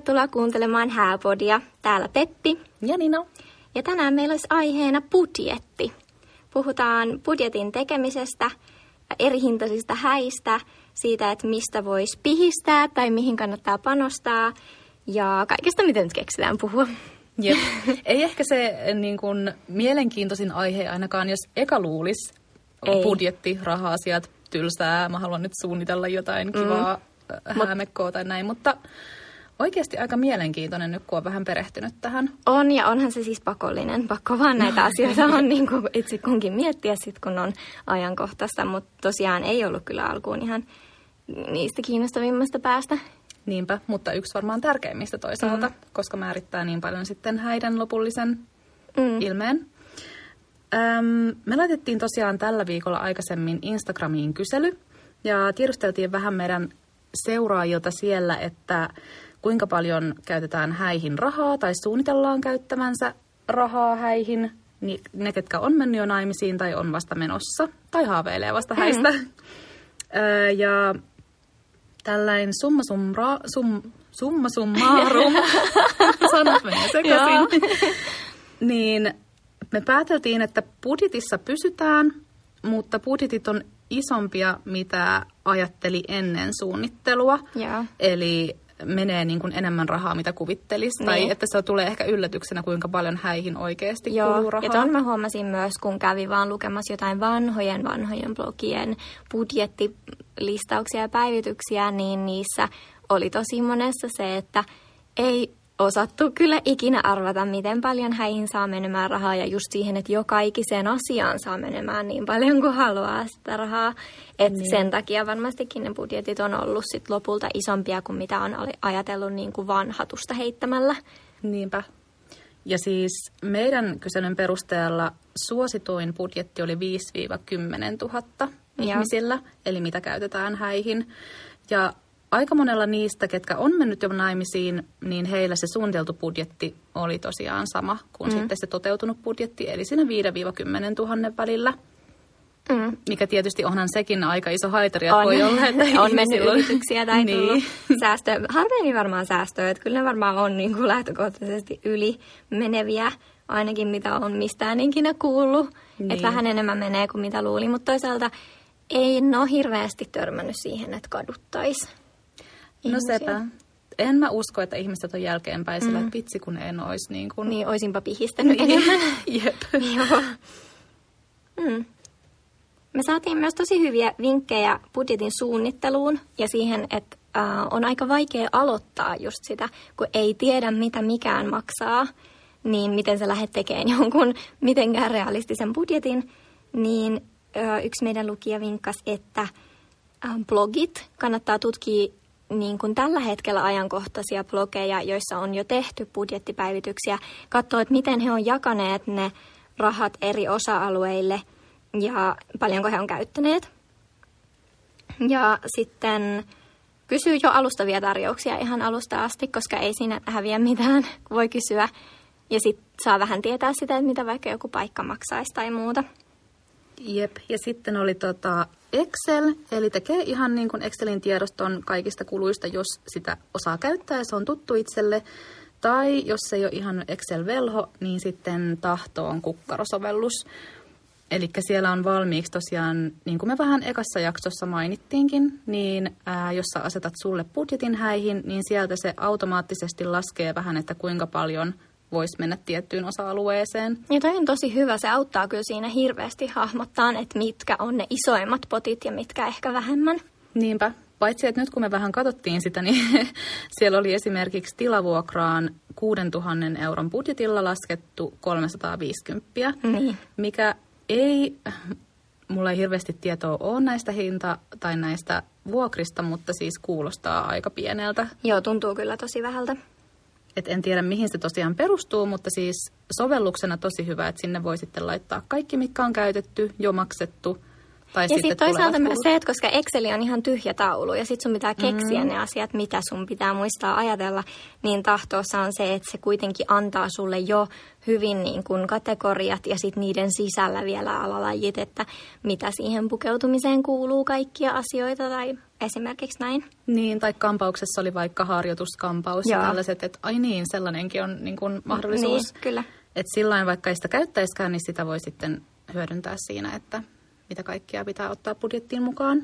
Tervetuloa kuuntelemaan Hääpodia. Täällä Peppi. Ja Nino. Ja tänään meillä olisi aiheena budjetti. Puhutaan budjetin tekemisestä, eri hintaisista häistä, siitä, että mistä voisi pihistää tai mihin kannattaa panostaa ja kaikesta, miten nyt keksitään puhua. Jep. Ei ehkä se niin kuin, mielenkiintoisin aihe ainakaan, jos eka luulisi Ei. budjetti, raha-asiat, tylsää, mä haluan nyt suunnitella jotain kivaa mm. häämekkoa tai näin, mutta oikeasti aika mielenkiintoinen nyt, kun on vähän perehtynyt tähän. On ja onhan se siis pakollinen. Pakko vaan näitä asioita on niin kuin itse kunkin miettiä sit, kun on ajankohtaista, mutta tosiaan ei ollut kyllä alkuun ihan niistä kiinnostavimmasta päästä. Niinpä, mutta yksi varmaan tärkeimmistä toisaalta, mm. koska määrittää niin paljon sitten häiden lopullisen mm. ilmeen. Öm, me laitettiin tosiaan tällä viikolla aikaisemmin Instagramiin kysely ja tiedusteltiin vähän meidän seuraajilta siellä, että kuinka paljon käytetään häihin rahaa tai suunnitellaan käyttämänsä rahaa häihin, niin ne, ketkä on mennyt jo naimisiin tai on vasta menossa tai haaveilee vasta häistä. Mm. Öö, ja tällainen summa, sumra, sum, summa summarum, sanat menee sekaisin, niin me pääteltiin, että budjetissa pysytään, mutta budjetit on isompia, mitä ajatteli ennen suunnittelua. Joo. Eli menee niin kuin enemmän rahaa, mitä kuvittelisi. Niin. Tai että se tulee ehkä yllätyksenä, kuinka paljon häihin oikeasti Joo, kuluu rahaa. ja ton mä huomasin myös, kun kävin vaan lukemassa jotain vanhojen vanhojen blogien budjettilistauksia ja päivityksiä, niin niissä oli tosi monessa se, että ei osattu kyllä ikinä arvata, miten paljon häihin saa menemään rahaa ja just siihen, että joka ikiseen asiaan saa menemään niin paljon kuin haluaa sitä rahaa. Et niin. Sen takia varmastikin ne budjetit on ollut sit lopulta isompia kuin mitä on ajatellut niin kuin vanhatusta heittämällä. Niinpä. Ja siis meidän kyselyn perusteella suosituin budjetti oli 5-10 000 ihmisillä, eli mitä käytetään häihin. Ja aika monella niistä, ketkä on mennyt jo naimisiin, niin heillä se suunniteltu budjetti oli tosiaan sama kuin mm. sitten se toteutunut budjetti, eli siinä 5-10 000 välillä. Mm. Mikä tietysti onhan sekin aika iso haitari, että on, voi olla, että on mennyt yrityksiä tai niin. tullut säästöä. Harvemmin varmaan säästöä, että kyllä ne varmaan on niin kuin lähtökohtaisesti yli meneviä, ainakin mitä on mistään ikinä kuullut. Niin. Että vähän enemmän menee kuin mitä luuli, mutta toisaalta ei ole hirveästi törmännyt siihen, että kaduttaisi. No sepä. En mä usko, että ihmiset on jälkeenpäin sillä, mm. että vitsi kun en olisi niin kuin... Niin, oisinpa pihistänyt enemmän. Jep. Joo. Mm. Me saatiin myös tosi hyviä vinkkejä budjetin suunnitteluun ja siihen, että äh, on aika vaikea aloittaa just sitä, kun ei tiedä, mitä mikään maksaa, niin miten sä lähdet tekemään jonkun mitenkään realistisen budjetin, niin äh, yksi meidän lukija vinkkasi, että äh, blogit kannattaa tutkia niin kuin tällä hetkellä ajankohtaisia blogeja, joissa on jo tehty budjettipäivityksiä, katsoa, että miten he on jakaneet ne rahat eri osa-alueille ja paljonko he on käyttäneet. Ja sitten kysyy jo alustavia tarjouksia ihan alusta asti, koska ei siinä häviä mitään, voi kysyä. Ja sitten saa vähän tietää sitä, että mitä vaikka joku paikka maksaisi tai muuta. Jep, ja sitten oli tota Excel, eli tekee ihan niin kuin Excelin tiedoston kaikista kuluista, jos sitä osaa käyttää ja se on tuttu itselle. Tai jos se ei ole ihan Excel-velho, niin sitten tahto on kukkarosovellus. Eli siellä on valmiiksi tosiaan, niin kuin me vähän ekassa jaksossa mainittiinkin, niin ää, jos sä asetat sulle budjetin häihin, niin sieltä se automaattisesti laskee vähän, että kuinka paljon voisi mennä tiettyyn osa-alueeseen. Ja toi on tosi hyvä. Se auttaa kyllä siinä hirveästi hahmottaa, että mitkä on ne isoimmat potit ja mitkä ehkä vähemmän. Niinpä. Paitsi, että nyt kun me vähän katsottiin sitä, niin siellä oli esimerkiksi tilavuokraan 6000 euron budjetilla laskettu 350, niin. mikä ei, mulla ei hirveästi tietoa ole näistä hinta- tai näistä vuokrista, mutta siis kuulostaa aika pieneltä. Joo, tuntuu kyllä tosi vähältä. Et en tiedä, mihin se tosiaan perustuu, mutta siis sovelluksena tosi hyvä, että sinne voi sitten laittaa kaikki, mitkä on käytetty, jo maksettu. Tai ja sitten sitten toisaalta myös se, että koska Exceli on ihan tyhjä taulu ja sitten sun pitää keksiä mm. ne asiat, mitä sun pitää muistaa ajatella, niin tahtoossa on se, että se kuitenkin antaa sulle jo hyvin niin kuin kategoriat ja sitten niiden sisällä vielä alalajit, että mitä siihen pukeutumiseen kuuluu kaikkia asioita tai esimerkiksi näin. Niin, tai kampauksessa oli vaikka harjoituskampaus Joo. ja tällaiset, että ai niin, sellainenkin on niin kuin mahdollisuus. Niin, kyllä. Että sillä vaikka ei sitä käyttäiskään, niin sitä voi sitten hyödyntää siinä, että mitä kaikkia pitää ottaa budjettiin mukaan.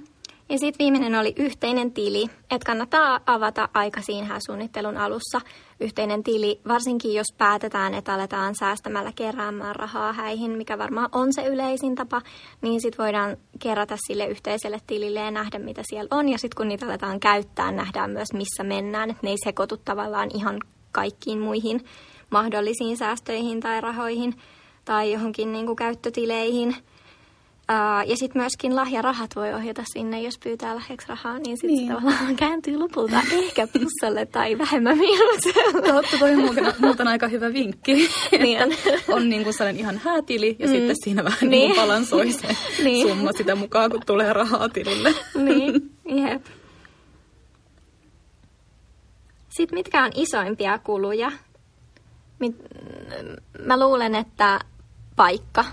Ja sitten viimeinen oli yhteinen tili, että kannattaa avata aika siinä suunnittelun alussa yhteinen tili, varsinkin jos päätetään, että aletaan säästämällä keräämään rahaa häihin, mikä varmaan on se yleisin tapa, niin sitten voidaan kerätä sille yhteiselle tilille ja nähdä, mitä siellä on. Ja sitten kun niitä aletaan käyttää, nähdään myös, missä mennään, että ne ei sekoitu tavallaan ihan kaikkiin muihin mahdollisiin säästöihin tai rahoihin tai johonkin niin kuin käyttötileihin. Ja sitten myöskin lahjarahat voi ohjata sinne, jos pyytää lahjaksi rahaa, niin sitten Niin. tavallaan kääntyy lopulta ehkä plussalle tai vähemmän miinukselle. Totta, toi on muuten, aika hyvä vinkki. Niin on. on niin kuin sellainen ihan häätili ja mm. sitten siinä vähän niin. Niin. balansoi se Niin. niin. summa sitä mukaan, kun tulee rahaa tilille. niin, jep. Sitten mitkä on isoimpia kuluja? Mit, mä luulen, että paikka,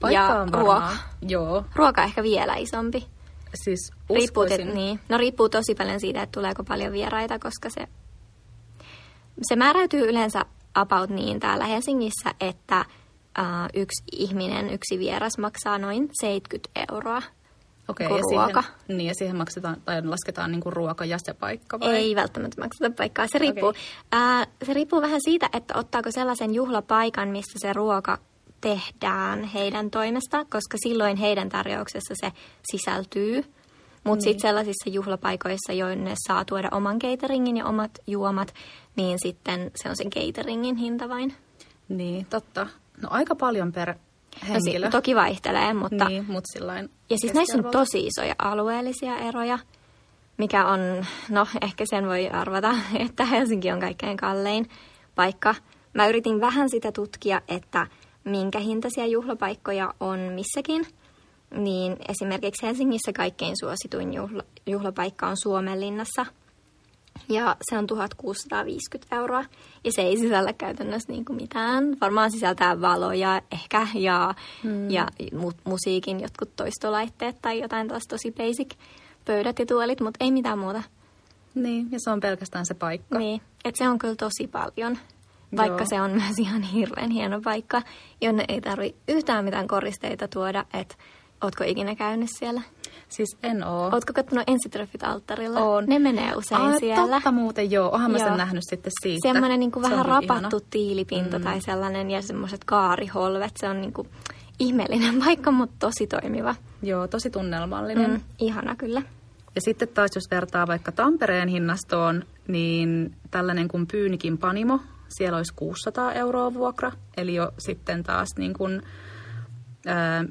Paikka ja on ruoka. Joo, Ruoka ehkä vielä isompi. siis Riippuu, te- niin. No riippuu tosi paljon siitä, että tuleeko paljon vieraita, koska se, se määräytyy yleensä about niin täällä Helsingissä, että uh, yksi ihminen, yksi vieras maksaa noin 70 euroa. Okei, ja siihen, ruoka. niin, ja siihen maksetaan, tai lasketaan niin kuin ruoka ja se paikka vai? Ei välttämättä makseta paikkaa. Se riippuu, Okei. ää, se riippuu vähän siitä, että ottaako sellaisen juhlapaikan, missä se ruoka tehdään heidän toimesta, koska silloin heidän tarjouksessa se sisältyy. Mutta Niin. sitten sellaisissa juhlapaikoissa, joille saa tuoda oman cateringin ja omat juomat, niin sitten se on sen cateringin hinta vain. Niin, totta. No aika paljon per No, henkilö. si- toki vaihtelee, mutta... Niin, mutta sillain Ja siis näissä on tosi isoja alueellisia eroja, mikä on, no ehkä sen voi arvata, että Helsinki on kaikkein kallein paikka. Mä yritin vähän sitä tutkia, että minkä hintaisia juhlapaikkoja on missäkin. Niin esimerkiksi Helsingissä kaikkein suosituin juhla, juhlapaikka on Suomenlinnassa. Ja se on 1650 euroa. Ja se ei sisällä käytännössä niin kuin mitään. Varmaan sisältää valoja ehkä ja, hmm. ja mu- musiikin jotkut toistolaitteet tai jotain taas tosi basic pöydät ja tuolit, mutta ei mitään muuta. Niin, ja se on pelkästään se paikka. Niin, että se on kyllä tosi paljon. Vaikka Joo. se on myös ihan hirveän hieno paikka, jonne ei tarvi yhtään mitään koristeita tuoda. Että ootko ikinä käynyt siellä? Siis en oo. Ootko katsonut ensitreffit alttarilla? Oon. Ne menee usein Aa, siellä. Totta muuten, joo. Oonhan mä sen nähnyt sitten siitä. Semmoinen niin Se vähän kyllä rapattu ihana. tiilipinta mm. tai sellainen ja semmoiset kaariholvet. Se on niin kuin ihmeellinen paikka, mutta tosi toimiva. Joo, tosi tunnelmallinen. Mm, ihana kyllä. Ja sitten taas, jos vertaa vaikka Tampereen hinnastoon, niin tällainen kuin Pyynikin Panimo, siellä olisi 600 euroa vuokra. Eli jo sitten taas niin kuin, ää,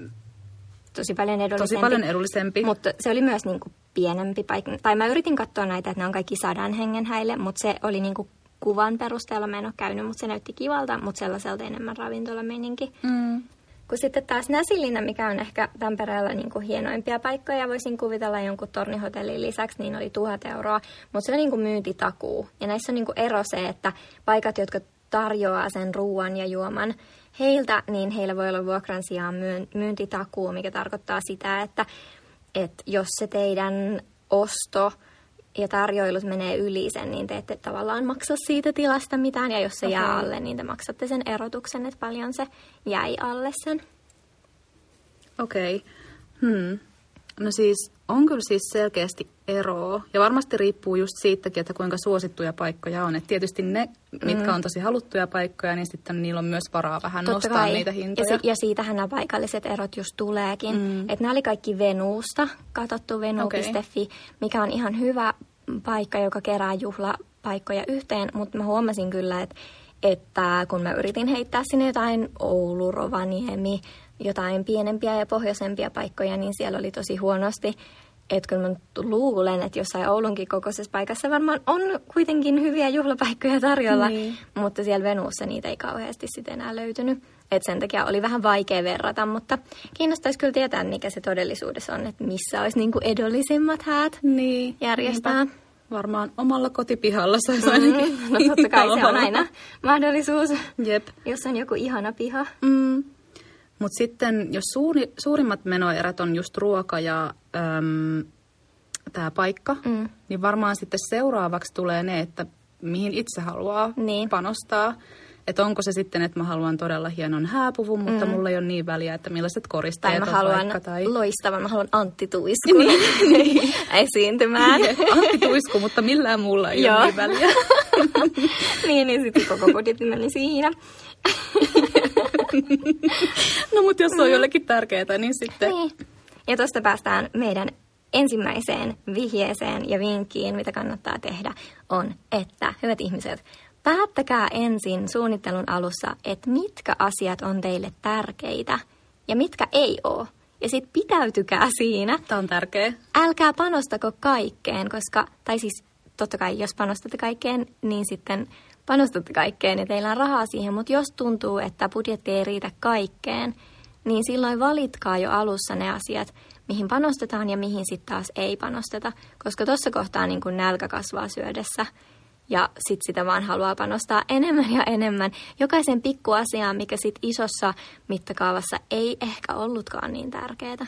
Tosi paljon edullisempi. tosi paljon edullisempi. Mutta se oli myös niin kuin pienempi paikka. Tai mä yritin katsoa näitä, että ne on kaikki sadan hengen häille, mutta se oli niin kuin kuvan perusteella. Mä en ole käynyt, mutta se näytti kivalta, mutta sellaiselta enemmän ravintolameininki. Mm. Kun sitten taas Näsilinna, mikä on ehkä Tampereella niin kuin hienoimpia paikkoja, voisin kuvitella jonkun tornihotellin lisäksi, niin oli tuhat euroa. Mutta se on niin kuin myyntitakuu. Ja näissä on niin kuin ero se, että paikat, jotka tarjoaa sen ruoan ja juoman heiltä, niin heillä voi olla vuokran sijaan myyn- myyntitakuu, mikä tarkoittaa sitä, että, että jos se teidän osto ja tarjoilut menee yli sen, niin te ette tavallaan maksa siitä tilasta mitään. Ja jos se okay. jää alle, niin te maksatte sen erotuksen, että paljon se jäi alle sen. Okei. Okay. Hmm. No siis on kyllä siis selkeästi eroa. Ja varmasti riippuu just siitäkin, että kuinka suosittuja paikkoja on. Et tietysti ne, mitkä on tosi haluttuja paikkoja, niin sitten niillä on myös varaa vähän Totta nostaa kai. niitä hintoja. Ja, si- ja siitähän nämä paikalliset erot just tuleekin. Mm. Että nämä oli kaikki Venuusta, katsottu venu.fi, mikä on ihan hyvä paikka, joka kerää juhlapaikkoja yhteen. Mutta mä huomasin kyllä, että, että kun mä yritin heittää sinne jotain Oulu, Rovaniemi, jotain pienempiä ja pohjoisempia paikkoja, niin siellä oli tosi huonosti että kun mä luulen, että jossain Oulunkin kokoisessa paikassa varmaan on kuitenkin hyviä juhlapaikkoja tarjolla, niin. mutta siellä Venuussa niitä ei kauheasti sitten enää löytynyt. Et sen takia oli vähän vaikea verrata, mutta kiinnostaisi kyllä tietää, mikä se todellisuudessa on, että missä olisi niinku edullisimmat häät niin. järjestää. Niinpä. Varmaan omalla kotipihalla saisi ainakin. Mm, no totta kai se on aina mahdollisuus, Jep. jos on joku ihana piha. Mm. Mutta sitten, jos suuri, suurimmat menoerät on just ruoka ja tämä paikka, mm. niin varmaan sitten seuraavaksi tulee ne, että mihin itse haluaa niin. panostaa. Että onko se sitten, että mä haluan todella hienon hääpuvun, mutta mm. mulla ei ole niin väliä, että millaiset koristeet tai mä haluan vaikka, tai... loistavan, mä haluan Antti Tuiskun niin, niin. esiintymään. Antti Tuisku, mutta millään mulla ei ole niin väliä. niin, niin sitten koko budjetti meni siinä. No mutta jos on jollekin tärkeää, niin sitten... Niin. Ja tuosta päästään meidän ensimmäiseen vihjeeseen ja vinkkiin, mitä kannattaa tehdä, on, että hyvät ihmiset, päättäkää ensin suunnittelun alussa, että mitkä asiat on teille tärkeitä ja mitkä ei ole. Ja sitten pitäytykää siinä. Tämä on tärkeä. Älkää panostako kaikkeen, koska, tai siis totta kai jos panostatte kaikkeen, niin sitten panostatte kaikkeen ja teillä on rahaa siihen, mutta jos tuntuu, että budjetti ei riitä kaikkeen, niin silloin valitkaa jo alussa ne asiat, mihin panostetaan ja mihin sitten taas ei panosteta, koska tuossa kohtaa niin kun nälkä kasvaa syödessä ja sitten sitä vaan haluaa panostaa enemmän ja enemmän jokaisen pikkuasiaan, mikä sitten isossa mittakaavassa ei ehkä ollutkaan niin tärkeää.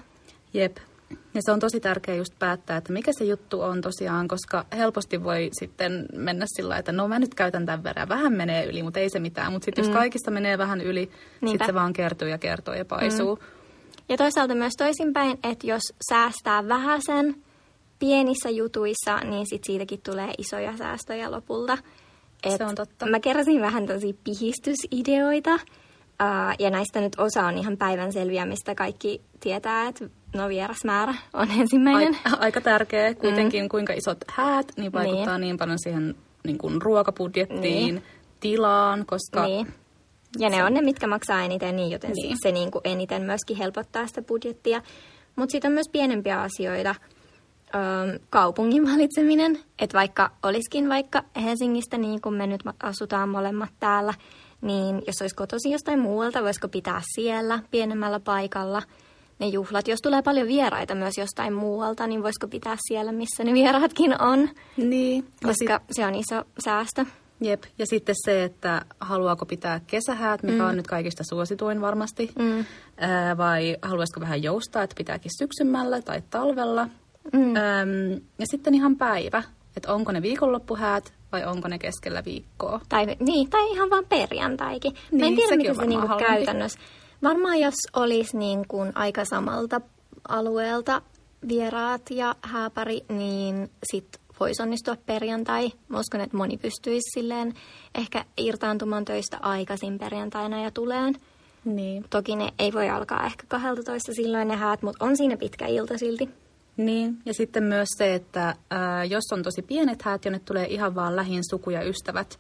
Jep, ja se on tosi tärkeää just päättää, että mikä se juttu on tosiaan, koska helposti voi sitten mennä sillä että no mä nyt käytän tämän verran, vähän menee yli, mutta ei se mitään. Mutta sitten mm. jos kaikista menee vähän yli, sitten se vaan kertyy ja kertoo ja paisuu. Mm. Ja toisaalta myös toisinpäin, että jos säästää vähäsen pienissä jutuissa, niin sit siitäkin tulee isoja säästöjä lopulta. Et se on totta. Mä keräsin vähän tosi pihistysideoita. Uh, ja näistä nyt osa on ihan päivän selviämistä. Kaikki tietää, että no vierasmäärä on ensimmäinen. Aika, aika tärkeä kuitenkin, mm. kuinka isot häät, niin vaikuttaa niin, niin paljon siihen niin kuin ruokabudjettiin, niin. tilaan, koska... Niin. Ja ne on ne, mitkä maksaa eniten, niin joten niin. se niin kuin eniten myöskin helpottaa sitä budjettia. Mutta sitten on myös pienempiä asioita. Öö, kaupungin valitseminen, että vaikka olisikin vaikka Helsingistä, niin kuin me nyt asutaan molemmat täällä, niin jos olisi kotoisin jostain muualta, voisiko pitää siellä pienemmällä paikalla – ne juhlat. Jos tulee paljon vieraita myös jostain muualta, niin voisiko pitää siellä, missä ne vieraatkin on? Niin. Koska sit... se on iso säästö. Jep, ja sitten se, että haluaako pitää kesähäät, mikä mm. on nyt kaikista suosituin varmasti, mm. Ää, vai haluaisiko vähän joustaa, että pitääkin syksymällä tai talvella. Mm. Öm, ja sitten ihan päivä, että onko ne viikonloppuhäät vai onko ne keskellä viikkoa. Tai, niin, tai ihan vaan perjantaikin. Niin, Mä en tiedä, miten se niinku käytännössä Varmaan jos olisi niin kuin aika samalta alueelta vieraat ja hääpari, niin sitten voisi onnistua perjantai. Mä uskon, että moni pystyisi silleen ehkä irtaantumaan töistä aikaisin perjantaina ja tuleen. Niin. Toki ne ei voi alkaa ehkä 12 silloin ne häät, mutta on siinä pitkä ilta silti. Niin, ja sitten myös se, että ää, jos on tosi pienet häät, jonne tulee ihan vaan lähin suku ja ystävät,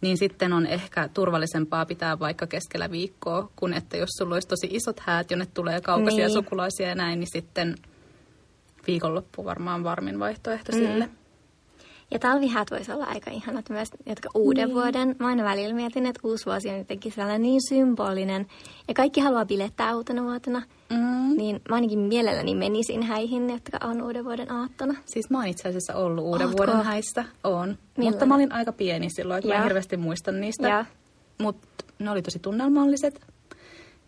niin sitten on ehkä turvallisempaa pitää vaikka keskellä viikkoa, kun että jos sulla olisi tosi isot häät, jonne tulee kaukaisia niin. sukulaisia ja näin, niin sitten viikonloppu varmaan varmin vaihtoehto mm. sille. Ja talvihäät voisi olla aika ihanat myös, jotka uuden niin. vuoden. Mä aina välillä mietin, että uusi vuosi on jotenkin sellainen niin symbolinen. Ja kaikki haluaa bilettää uutena vuotena. Mm. Niin mä ainakin mielelläni menisin häihin, jotka on uuden vuoden aattona. Siis mä oon itse asiassa ollut uuden Ootko? vuoden häissä. On. Mutta mä olin aika pieni silloin, että mä en hirveästi muista niistä. Mutta ne oli tosi tunnelmalliset.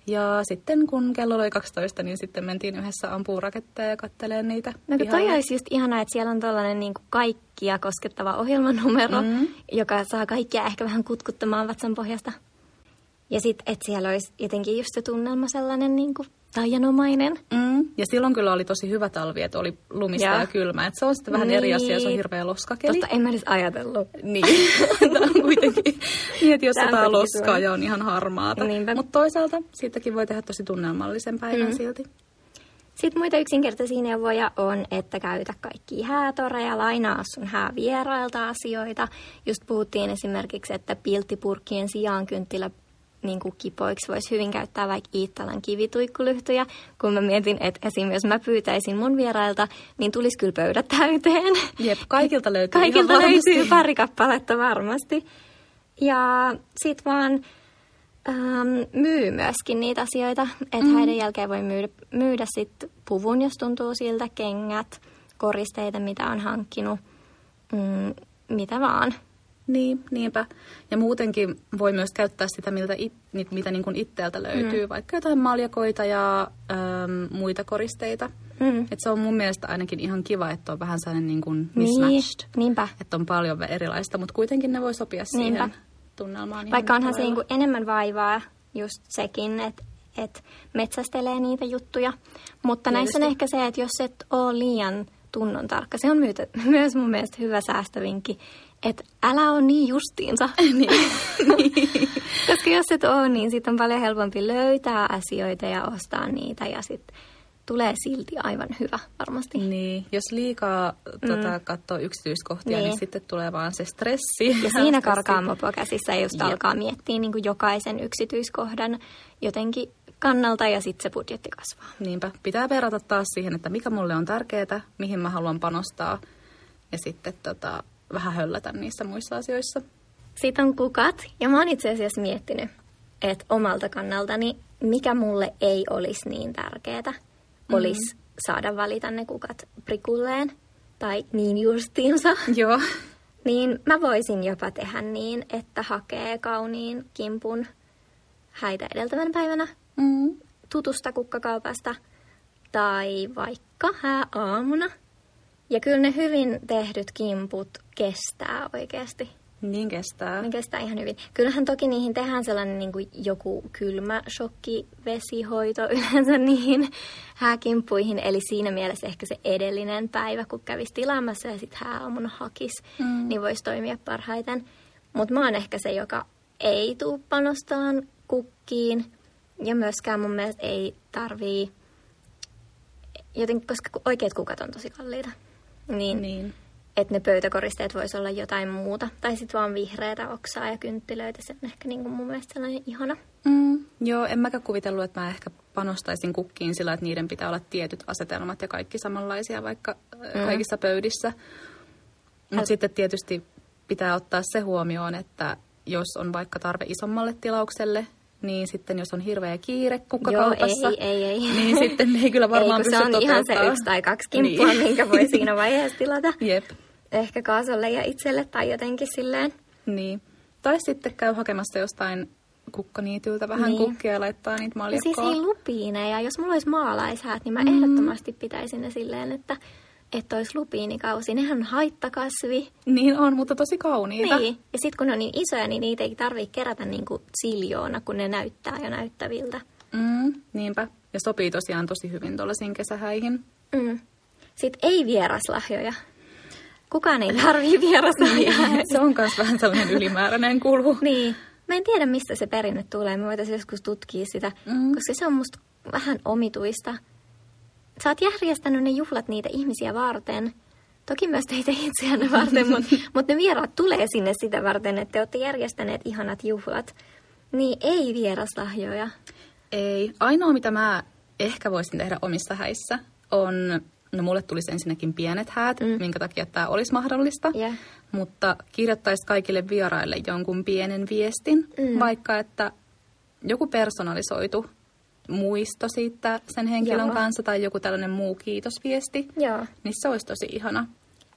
Ja sitten kun kello oli 12, niin sitten mentiin yhdessä ampuu raketteja ja kattelee niitä. No kun toi olisi just ihanaa, että siellä on tällainen niin kuin kaikkia koskettava ohjelmanumero, mm. joka saa kaikkia ehkä vähän kutkuttamaan vatsan pohjasta. Ja sitten, että siellä olisi jotenkin just se tunnelma sellainen niin kuin taianomainen. Mm. Ja silloin kyllä oli tosi hyvä talvi, että oli lumista ja, ja kylmä. Että se on sitten vähän niin. eri asia, se on niin. hirveä loskakeli. Totta, en mä edes ajatellut. Niin, tämä on kuitenkin. Mieti, jos sataa loskaa ja on ihan harmaata. Mutta toisaalta siitäkin voi tehdä tosi tunnelmallisen päivän mm. silti. Sitten muita yksinkertaisia neuvoja on, että käytä kaikki häätoreja, lainaa sun häävierailta asioita. Just puhuttiin esimerkiksi, että pilttipurkkien sijaan kynttilä niin kuin kipoiksi voisi hyvin käyttää vaikka Iittalan kivituikkulyhtyjä, kun mä mietin, että esim. jos mä pyytäisin mun vierailta, niin tulisi kyllä pöydät täyteen. Jep, kaikilta löytyy Kaikilta löytyy pari kappaletta varmasti. Ja sit vaan ähm, myy myöskin niitä asioita, että mm. häiden jälkeen voi myydä, myydä sit puvun, jos tuntuu siltä, kengät, koristeita, mitä on hankkinut, mm, mitä vaan. Niin, niinpä. Ja muutenkin voi myös käyttää sitä, miltä it, mitä niin kuin itteeltä löytyy, mm. vaikka jotain maljakoita ja äm, muita koristeita. Mm. Et se on mun mielestä ainakin ihan kiva, että on vähän sellainen niin kuin mismatched. Niin, niinpä. Että on paljon erilaista, mutta kuitenkin ne voi sopia niinpä. siihen tunnelmaan. Vaikka onhan se niin kuin enemmän vaivaa just sekin, että et metsästelee niitä juttuja. Mutta Tietysti. näissä on ehkä se, että jos et ole liian tunnon tarkka, se on myös mun mielestä hyvä säästövinkki, että älä ole niin justiinsa. niin. Koska jos et ole, niin sitten on paljon helpompi löytää asioita ja ostaa niitä ja sitten tulee silti aivan hyvä varmasti. Niin, jos liikaa tuota, mm. katsoo yksityiskohtia, niin. niin sitten tulee vaan se stressi. Ja siinä karkaa mopo käsissä, jos alkaa miettiä niin kuin jokaisen yksityiskohdan jotenkin kannalta ja sitten se budjetti kasvaa. Niinpä, pitää verrata taas siihen, että mikä mulle on tärkeää, mihin mä haluan panostaa ja sitten tota, vähän höllätä niissä muissa asioissa. Sitten on kukat, ja mä oon itse asiassa miettinyt, että omalta kannaltani, mikä mulle ei olisi niin tärkeää, mm-hmm. olisi saada valita ne kukat prikulleen, tai niin justiinsa. Joo. Niin mä voisin jopa tehdä niin, että hakee kauniin kimpun häitä edeltävänä päivänä mm. tutusta kukkakaupasta, tai vaikka hää aamuna – ja kyllä ne hyvin tehdyt kimput kestää oikeasti. Niin kestää. Ne kestää ihan hyvin. Kyllähän toki niihin tehdään sellainen niin kuin joku kylmä shokki, vesihoito yleensä niihin hääkimppuihin. Eli siinä mielessä ehkä se edellinen päivä, kun kävisi tilaamassa ja sitten hääaamuna hakis, mm. niin voisi toimia parhaiten. Mutta mä oon ehkä se, joka ei tuu panostaan kukkiin. Ja myöskään mun mielestä ei tarvii, joten, koska oikeat kukat on tosi kalliita. Niin, niin. että ne pöytäkoristeet voisi olla jotain muuta. Tai sitten vaan vihreätä oksaa ja kynttilöitä. Se on ehkä niin kuin mun mielestä sellainen ihana. Mm, joo, en mäkään kuvitellut, että mä ehkä panostaisin kukkiin sillä, että niiden pitää olla tietyt asetelmat ja kaikki samanlaisia vaikka mm. kaikissa pöydissä. Mutta sitten tietysti pitää ottaa se huomioon, että jos on vaikka tarve isommalle tilaukselle, niin sitten jos on hirveä kiire kukkakaupassa, Joo, ei, ei, ei. niin sitten ei kyllä varmaan ei, pysty se on ihan se yksi tai kaksi kimppua, niin. minkä voi siinä vaiheessa tilata. Jep. Ehkä kaasolle ja itselle tai jotenkin silleen. Niin. Tai sitten käy hakemassa jostain kukkaniityltä vähän niin. kukkia ja laittaa niitä maljakkoa. Siis ei lupiineja. Jos mulla olisi maalaishäät, niin mä mm. ehdottomasti pitäisin ne silleen, että että olisi lupiinikausi. Nehän on haittakasvi. Niin on, mutta tosi kauniita. Niin. Ja sitten kun ne on niin isoja, niin niitä ei tarvitse kerätä niin kuin siljoona, kun ne näyttää jo näyttäviltä. Mm, niinpä. Ja sopii tosiaan tosi hyvin tuollaisiin kesähäihin. Mm. Sitten ei vieraslahjoja. Kukaan ei tarvii vieraslahjoja. niin, se on myös vähän sellainen ylimääräinen kulu. niin. Mä en tiedä, mistä se perinne tulee. Me voitaisiin joskus tutkia sitä, mm. koska se on musta vähän omituista – sä oot järjestänyt ne juhlat niitä ihmisiä varten. Toki myös teitä itseänne varten, mutta mut ne vieraat tulee sinne sitä varten, että te olette järjestäneet ihanat juhlat. Niin ei vieraslahjoja. Ei. Ainoa, mitä mä ehkä voisin tehdä omissa häissä, on, no mulle tulisi ensinnäkin pienet häät, mm. minkä takia tämä olisi mahdollista. Yeah. Mutta kirjoittaisi kaikille vieraille jonkun pienen viestin, mm. vaikka että joku personalisoitu muisto siitä sen henkilön Joo. kanssa tai joku tällainen muu kiitosviesti, Joo. niin se olisi tosi ihana.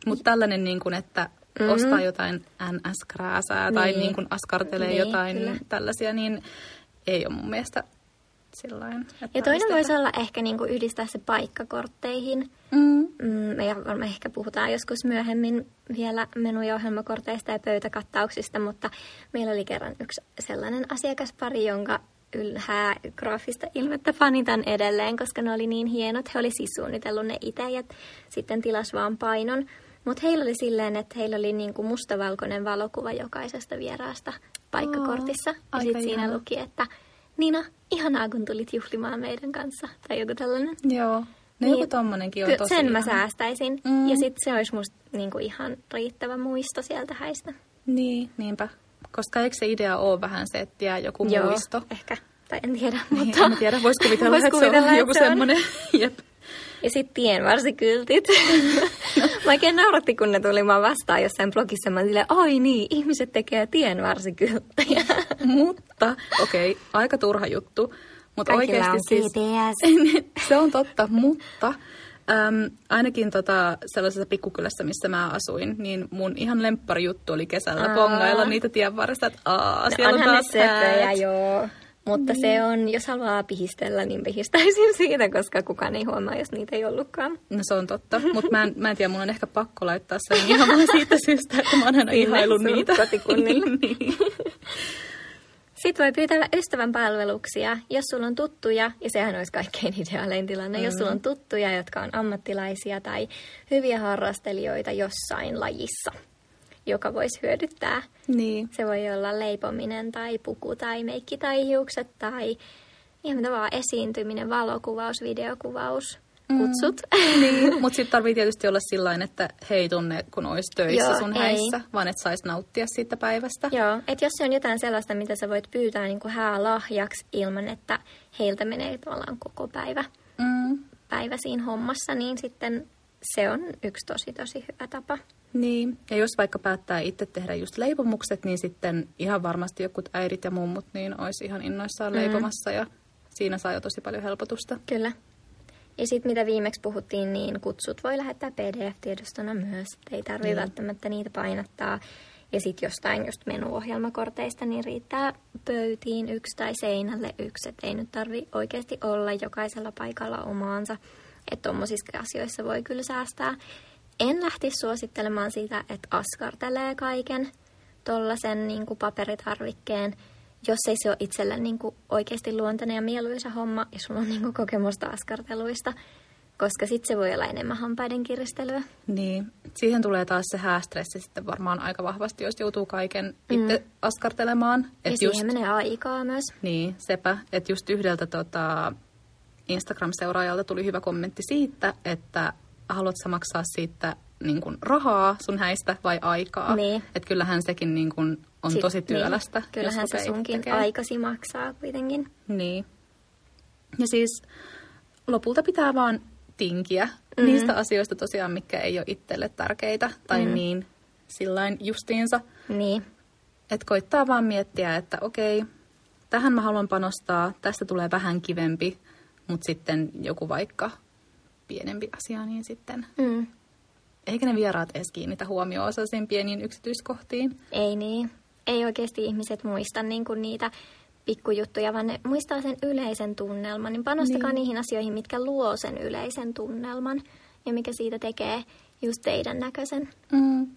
Mutta tällainen, niin kuin, että mm-hmm. ostaa jotain NS-krääsää niin. tai niin kuin askartelee niin, jotain kyllä. tällaisia, niin ei ole mun mielestä sillain. Ja toinen voisi olla ehkä niin yhdistää se paikkakortteihin. Mm. Mm, me ehkä puhutaan joskus myöhemmin vielä menu- ja ohjelmakorteista ja pöytäkattauksista, mutta meillä oli kerran yksi sellainen asiakaspari, jonka ylhää graafista ilmettä fanitan edelleen, koska ne oli niin hienot. He oli siis suunnitellut ne itse ja sitten tilas vaan painon. Mutta heillä oli silleen, että heillä oli niinku mustavalkoinen valokuva jokaisesta vieraasta paikkakortissa. Oh, ja sitten siinä luki, että Nina, ihanaa kun tulit juhlimaan meidän kanssa. Tai joku tällainen. Joo. No niin, joku tommonenkin on tosi Sen ihana. mä säästäisin. Mm. Ja sitten se olisi musta niinku ihan riittävä muisto sieltä häistä. Niin, niinpä Koska eikö se idea ole vähän se, että jää joku Joo, muisto? ehkä. Tai en tiedä, Niin, mutta... en tiedä, vois kuvitella, vois että kuvitella, se on että joku se on. semmoinen. Jep. Ja sitten tienvarsikyltit. mä oikein nauratti, kun ne tuli mä vastaan jossain blogissa. Mä silleen, ai niin, ihmiset tekee tienvarsikylttejä. Mutta, okei, okay, aika turha juttu. Mutta oikeasti on siis... Se on totta, mutta äm, ainakin tota, sellaisessa pikkukylässä, missä mä asuin, niin mun ihan lempparijuttu oli kesällä Aa. pongailla niitä tienvarresta, että aa, No, siellä on ne taas söpöjä, häät. joo. Mutta mm. se on, jos haluaa pihistellä, niin pihistäisin siitä, koska kukaan ei huomaa, jos niitä ei ollutkaan. No se on totta, mutta mä en, mä en tiedä, mun on ehkä pakko laittaa sen ihan vaan siitä syystä, että mä oon aina ihaillut sun niitä. kotikunnille. niin. Sitten voi pyytää ystävän palveluksia, jos sulla on tuttuja, ja sehän olisi kaikkein ideaalein tilanne, mm. jos sulla on tuttuja, jotka on ammattilaisia tai hyviä harrastelijoita jossain lajissa, joka voisi hyödyttää. niin. Se voi olla leipominen tai puku tai meikki tai hiukset tai ihan mitä vaan esiintyminen, valokuvaus, videokuvaus, kutsut. Niin, mutta sitten tarvii tietysti olla sillä että he ei tunne, kun olisi töissä Joo, sun ei. häissä, vaan että sais nauttia siitä päivästä. Joo, että jos se on jotain sellaista, mitä sä voit pyytää niin kuin häälahjaksi ilman, että heiltä menee tavallaan koko päivä, Mm, päivä siinä hommassa, niin sitten se on yksi tosi tosi hyvä tapa. niin, ja jos vaikka päättää itse tehdä just leipomukset, niin sitten ihan varmasti jokut äidit ja mummut niin olisi ihan innoissaan Mm. leipomassa ja siinä saa jo tosi paljon helpotusta. Kyllä. Ja sitten mitä viimeksi puhuttiin, niin kutsut voi lähettää PDF-tiedostona myös. Ei tarvitse Niin. välttämättä niitä painattaa. Ja sitten jostain just menuohjelmakorteista, niin riittää pöytiin yksi tai seinälle yksi. Et ei nyt tarvi oikeasti olla jokaisella paikalla omaansa. Että tuommoisissa asioissa voi kyllä säästää. En lähtisi suosittelemaan sitä, että askartelee kaiken tuollaisen niin paperitarvikkeen, jos ei se ole itselle niin kuin oikeasti luontainen ja mieluisa homma ja sulla on niin kuin kokemusta askarteluista, koska sitten se voi olla enemmän hampaiden kiristelyä. Niin, siihen tulee taas se häästressi sitten varmaan aika vahvasti, jos joutuu kaiken itse askartelemaan. Mm. Ja Et siihen menee aikaa myös. Niin, sepä. Että just yhdeltä tota, Instagram-seuraajalta tuli hyvä kommentti siitä, että haluatko maksaa siitä niin kun, rahaa sun häistä vai aikaa. Niin. Että kyllähän sekin niin kun, on Sit- tosi työlästä. Niin. Kyllähän se sunkin tekemään. aikasi maksaa kuitenkin. Niin. Ja siis lopulta pitää vaan tinkiä mm-hmm. niistä asioista tosiaan, mikä ei ole itselle tärkeitä tai mm. niin sillain justiinsa. Niin. Että koittaa vaan miettiä, että okei, tähän mä haluan panostaa, tästä tulee vähän kivempi, mutta sitten joku vaikka pienempi asia, niin sitten Mm. eikä ne vieraat edes kiinnitä huomioon sellaisiin pieniin yksityiskohtiin. Ei niin. Ei oikeasti ihmiset muista niin kuin niitä pikkujuttuja, vaan ne muistaa sen yleisen tunnelman. Niin panostakaa niin. niihin asioihin, mitkä luo sen yleisen tunnelman ja mikä siitä tekee just teidän näköisen. Mm.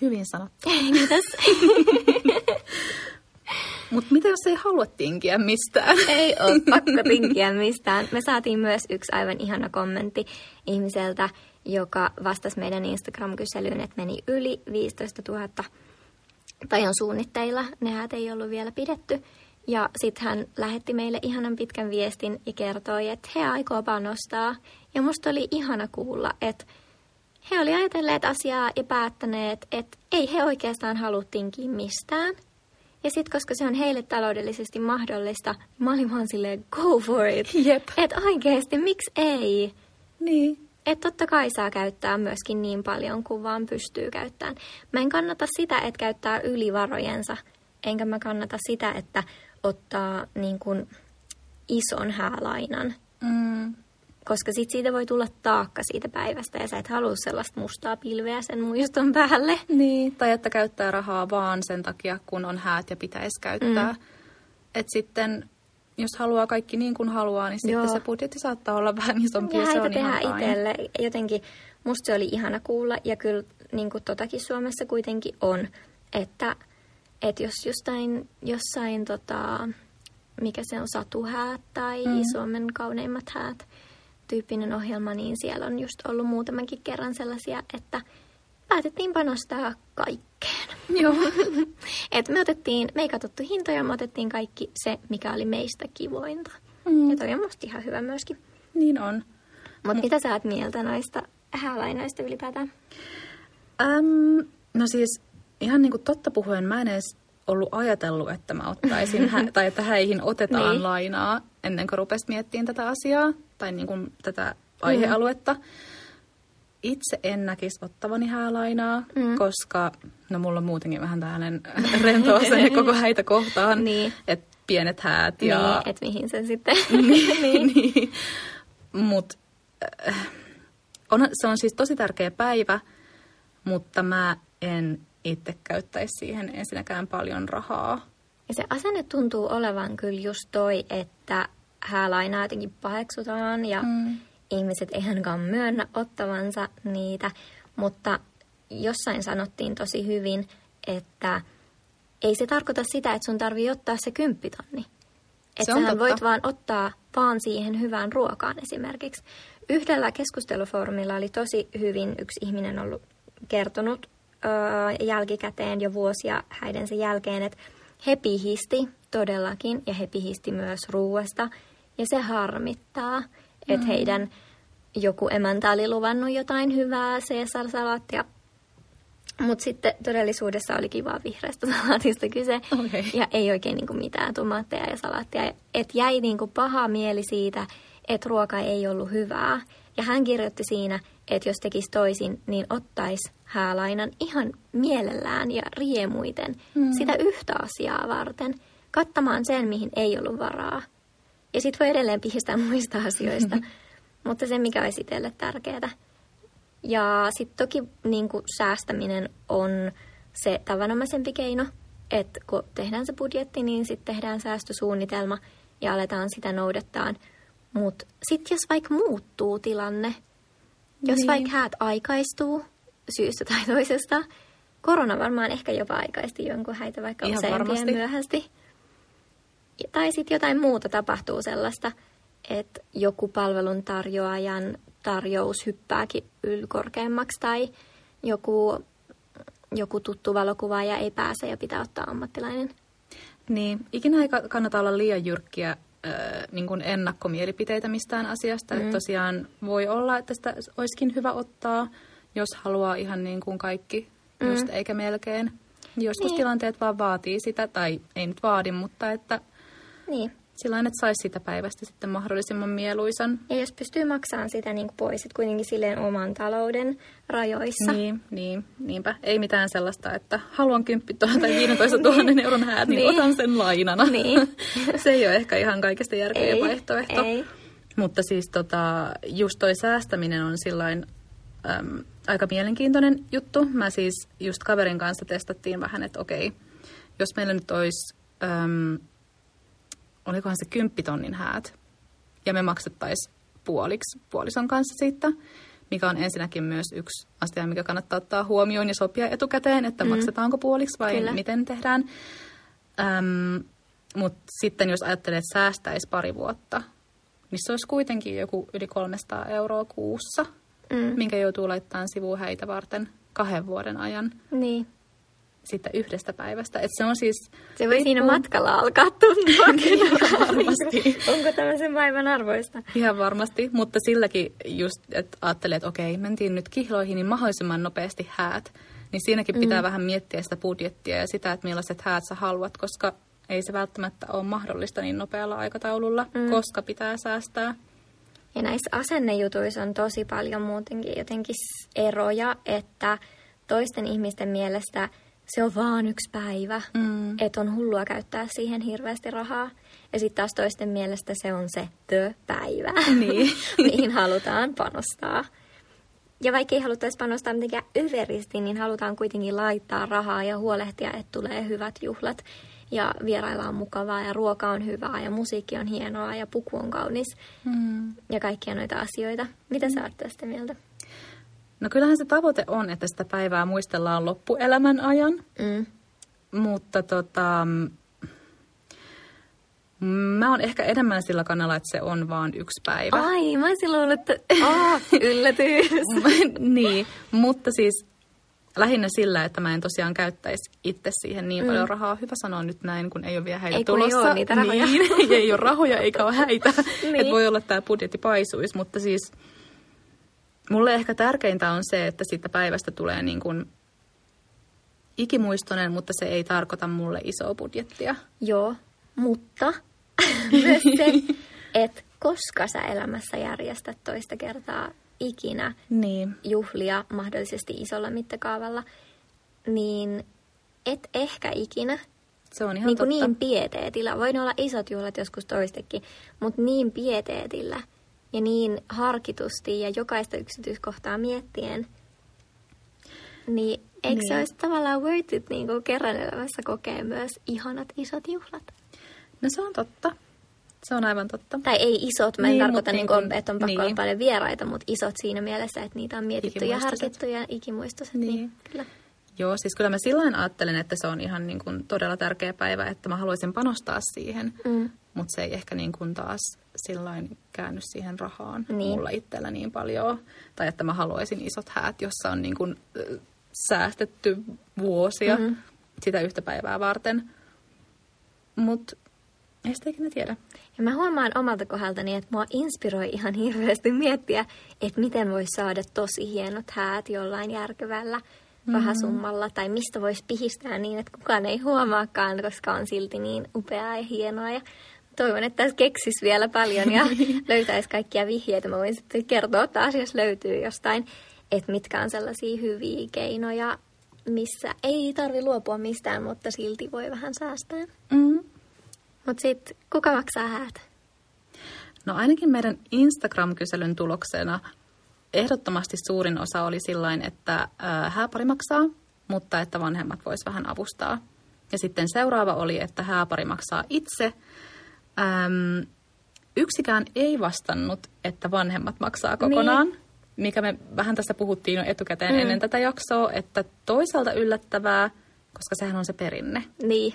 Hyvin sanottu. Mitäs? Mutta mitä jos ei halua tinkiä mistään? Ei ole pakko tinkiä mistään. Me saatiin myös yksi aivan ihana kommentti ihmiseltä, joka vastasi meidän Instagram-kyselyyn, että meni yli 15 000 tai on suunnitteilla. Ne häät ei ollut vielä pidetty. Ja sitten hän lähetti meille ihanan pitkän viestin ja kertoi, että he aikoo panostaa. Ja musta oli ihana kuulla, että he oli ajatelleet asiaa ja päättäneet, että ei he oikeastaan halua tinkiä mistään. Ja sitten koska se on heille taloudellisesti mahdollista, mä olin vaan silleen, go for it. Jep. Että oikeasti, miksi ei? Niin. Että totta kai saa käyttää myöskin niin paljon kuin vaan pystyy käyttämään. Mä en kannata sitä, että käyttää yli varojensa, enkä mä kannata sitä, että ottaa niin kuin ison häälainan, Mm. koska sit siitä voi tulla taakka siitä päivästä ja sä et halua sellaista mustaa pilveä sen muiston päälle. Niin, tai että käyttää rahaa vaan sen takia, kun on häät ja pitäisi käyttää. Mm. Et sitten, jos haluaa kaikki niin kuin haluaa, niin Joo. sitten se budjetti saattaa olla vähän isompi ja, se on ihan fine. itselle. Jotenkin musta se oli ihana kuulla ja kyllä niin kuin totakin Suomessa kuitenkin on, että, että jos jostain, jossain tota, mikä se on, satuhäät tai mm. Suomen kauneimmat häät tyyppinen ohjelma, niin siellä on just ollut muutamankin kerran sellaisia, että päätettiin panostaa kaikkeen. Joo. Et me otettiin, me ei katsottu hintoja, me otettiin kaikki se, mikä oli meistä kivointa. Mm. Ja toi on musta ihan hyvä myöskin. niin on. Mutta mitä sä oot mieltä noista häälainoista ylipäätään? Äm, no siis ihan niin kuin totta puhuen, mä en edes ollut ajatellut, että mä ottaisin, hä- tai että häihin otetaan Niin. lainaa ennen kuin rupesi miettimään tätä asiaa tai niin kuin tätä aihealuetta. Itse en näkisi ottavani häälainaa, mm. koska no mulla on muutenkin vähän tällainen rento koko häitä kohtaan. Niin. Että pienet häät ja... Niin, että mihin se sitten... niin. niin. Mut äh, on, se on siis tosi tärkeä päivä, mutta mä en itse käyttäisi siihen ensinnäkään paljon rahaa. Ja se asenne tuntuu olevan kyllä just toi, että häälainaa jotenkin paheksutaan ja mm. Ihmiset ei ainakaan myönnä ottavansa niitä. Mutta jossain sanottiin tosi hyvin, että ei se tarkoita sitä, että sun tarvii ottaa se kymppitonni. Että sähän totta. voit vaan ottaa vaan siihen hyvään ruokaan esimerkiksi. Yhdellä keskustelufoorumilla oli tosi hyvin yksi ihminen ollut kertonut öö, jälkikäteen jo vuosia häidensä jälkeen, että he pihisti todellakin ja he pihisti myös ruuasta. Ja se harmittaa, että heidän joku emäntä oli luvannut jotain hyvää Caesar-salaattia. Mutta sitten todellisuudessa olikin vaan vihreästä salaatista kyse. Okei. Ja ei oikein niinku mitään tomaatteja ja salaattia. Et jäi niinku paha mieli siitä, että ruoka ei ollut hyvää. Ja hän kirjoitti siinä, että jos tekisi toisin, niin ottaisi häälainan ihan mielellään ja riemuiten mm. sitä yhtä asiaa varten. Kattamaan sen, mihin ei ollut varaa. Ja sitten voi edelleen pihistää muista asioista. Mutta se, mikä olisi itselle tärkeää. Ja sitten toki niin kuin säästäminen on se tavanomaisempi keino, että kun tehdään se budjetti, niin sitten tehdään säästösuunnitelma ja aletaan sitä noudattaa. Mutta sitten jos vaikka muuttuu tilanne, jos Niin. vaikka häät aikaistuu syystä tai toisesta, korona varmaan ehkä jopa aikaisti jonkun häitä vaikka Ihan useampien varmasti. myöhästi. Tai sitten jotain muuta tapahtuu sellaista, että joku palveluntarjoajan tarjous hyppääkin ylkorkeammaksi tai joku, joku tuttu valokuvaaja ei pääse ja pitää ottaa ammattilainen. Niin, ikinä ei ka- kannata olla liian jyrkkiä äh, niin kuin ennakkomielipiteitä mistään asiasta. Mm. Että tosiaan voi olla, että sitä olisikin hyvä ottaa, jos haluaa ihan niin kuin kaikki, mm. just eikä melkein. Joskus Niin. tilanteet vaan vaatii sitä, tai ei nyt vaadi, mutta että Niin. sillä että saisi sitä päivästä sitten mahdollisimman mieluisan. Ja jos pystyy maksamaan sitä niin kuin pois, että kuitenkin silleen oman talouden rajoissa. Niin, niin, niinpä. Ei mitään sellaista, että haluan 10 000 tai 15 000 euron häät, niin, Niin. otan sen lainana. Niin. Se ei ole ehkä ihan kaikista järkevin Ei, vaihtoehto. ei. Mutta siis tota, just toi säästäminen on sillain äm, aika mielenkiintoinen juttu. Mä siis just kaverin kanssa testattiin vähän, että okei, jos meillä nyt olisi, äm, olikohan se kymppitonnin häät, ja me maksettaisiin puoliksi puolison kanssa siitä, mikä on ensinnäkin myös yksi asia, mikä kannattaa ottaa huomioon ja sopia etukäteen, että mm. maksetaanko puoliksi vai Kyllä. miten tehdään. Äm, Mutta sitten jos ajattelee, että säästäisi pari vuotta, niin se olisi kuitenkin joku yli 300 euroa kuussa, Mm. minkä joutuu laittamaan sivuhäitä varten kahden vuoden ajan Niin. Sitten yhdestä päivästä. Et se on siis... Se voi siinä matkalla alkaa tuntua. Ihan varmasti. Onko tämä sen päivän arvoista? Ihan varmasti, mutta silläkin just, että ajattelee, että okei, mentiin nyt kihloihin, niin mahdollisimman nopeasti häät. Niin siinäkin pitää mm. vähän miettiä sitä budjettia ja sitä, että millaiset häät sä haluat, koska ei se välttämättä ole mahdollista niin nopealla aikataululla, mm. koska pitää säästää. Ja näissä asennejutuissa on tosi paljon muutenkin jotenkin eroja, että toisten ihmisten mielestä se on vaan yksi päivä, Mm. että on hullua käyttää siihen hirveästi rahaa. Ja sitten taas toisten mielestä se on se the-päivä, Niin. mihin halutaan panostaa. Ja vaikka ei haluttaisi panostaa mitenkään överisti, niin halutaan kuitenkin laittaa rahaa ja huolehtia, että tulee hyvät juhlat. Ja vierailla on mukavaa ja ruoka on hyvää ja musiikki on hienoa ja puku on kaunis. Mm. Ja kaikkia noita asioita. Mitä sä oot tästä mieltä? No kyllähän se tavoite on, että sitä päivää muistellaan loppuelämän ajan, Mm. mutta tota, mä oon ehkä enemmän sillä kannalla, että se on vaan yksi päivä. Ai, mä olisin luullut, että oh, yllätys. niin, mutta siis lähinnä sillä, että mä en tosiaan käyttäisi itse siihen niin paljon rahaa. Hyvä sanoa nyt näin, kun ei ole vielä häitä Mm. Ei, kun ei tulossa. ole niitä rahoja. Niin, ei ole rahoja eikä ole häitä. Niin. Että voi olla, että tämä budjetti paisuisi, mutta siis mulle ehkä tärkeintä on se, että siitä päivästä tulee niin kuin ikimuistoinen, mutta se ei tarkoita mulle isoa budjettia. Joo, mutta myös se, että koska sä elämässä järjestät toista kertaa ikinä Niin. juhlia mahdollisesti isolla mittakaavalla, niin et ehkä ikinä Se on ihan niin, totta. niin pieteetillä. Voi ne olla isot juhlat joskus toistekin, mutta niin pieteetillä ja niin harkitusti ja jokaista yksityiskohtaa miettien, niin eikö niin. se olisi tavallaan worth it niin kuin kerran elämässä kokea myös ihanat isot juhlat? No se on totta. Se on aivan totta. Tai ei isot, mä en Niin, tarkoita, niin niin kuin, että on pakko niin. olla paljon vieraita, mutta isot siinä mielessä, että niitä on mietitty ja harkittu ja ikimuistoiset. Niin. niin kyllä. Joo, siis kyllä mä silloin ajattelen, että se on ihan niin kuin todella tärkeä päivä, että mä haluaisin panostaa siihen, Mm. mutta se ei ehkä niin kuin taas sillain käänny siihen rahaan Niin. mulla itsellä niin paljon. Tai että mä haluaisin isot häät, jossa on niin kuin, äh, säästetty vuosia Mhm. sitä yhtä päivää varten. Mutta ei sitä ikinä tiedä. Ja mä huomaan omalta kohdaltani, että mua inspiroi ihan hirveästi miettiä, että miten voisi saada tosi hienot häät jollain järkevällä rahasummalla, tai mistä voisi pihistää niin, että kukaan ei huomaakaan, koska on silti niin upeaa ja hienoa. Ja toivon, että tässä keksis vielä paljon ja löytäisi kaikkia vihjeitä. Mä voin sitten kertoa taas, jos löytyy jostain, että mitkä on sellaisia hyviä keinoja, missä ei tarvi luopua mistään, mutta silti voi vähän säästää. Mm. Mutta sitten, kuka maksaa häät? No ainakin meidän Instagram-kyselyn tuloksena ehdottomasti suurin osa oli sillain, että ää, hääpari maksaa, mutta että vanhemmat vois vähän avustaa. Ja sitten seuraava oli, että hääpari maksaa itse. Äm, yksikään ei vastannut, että vanhemmat maksaa kokonaan, niin. mikä me vähän tässä puhuttiin jo etukäteen Mm. ennen tätä jaksoa, että toisaalta yllättävää, koska sehän on se perinne. Niin,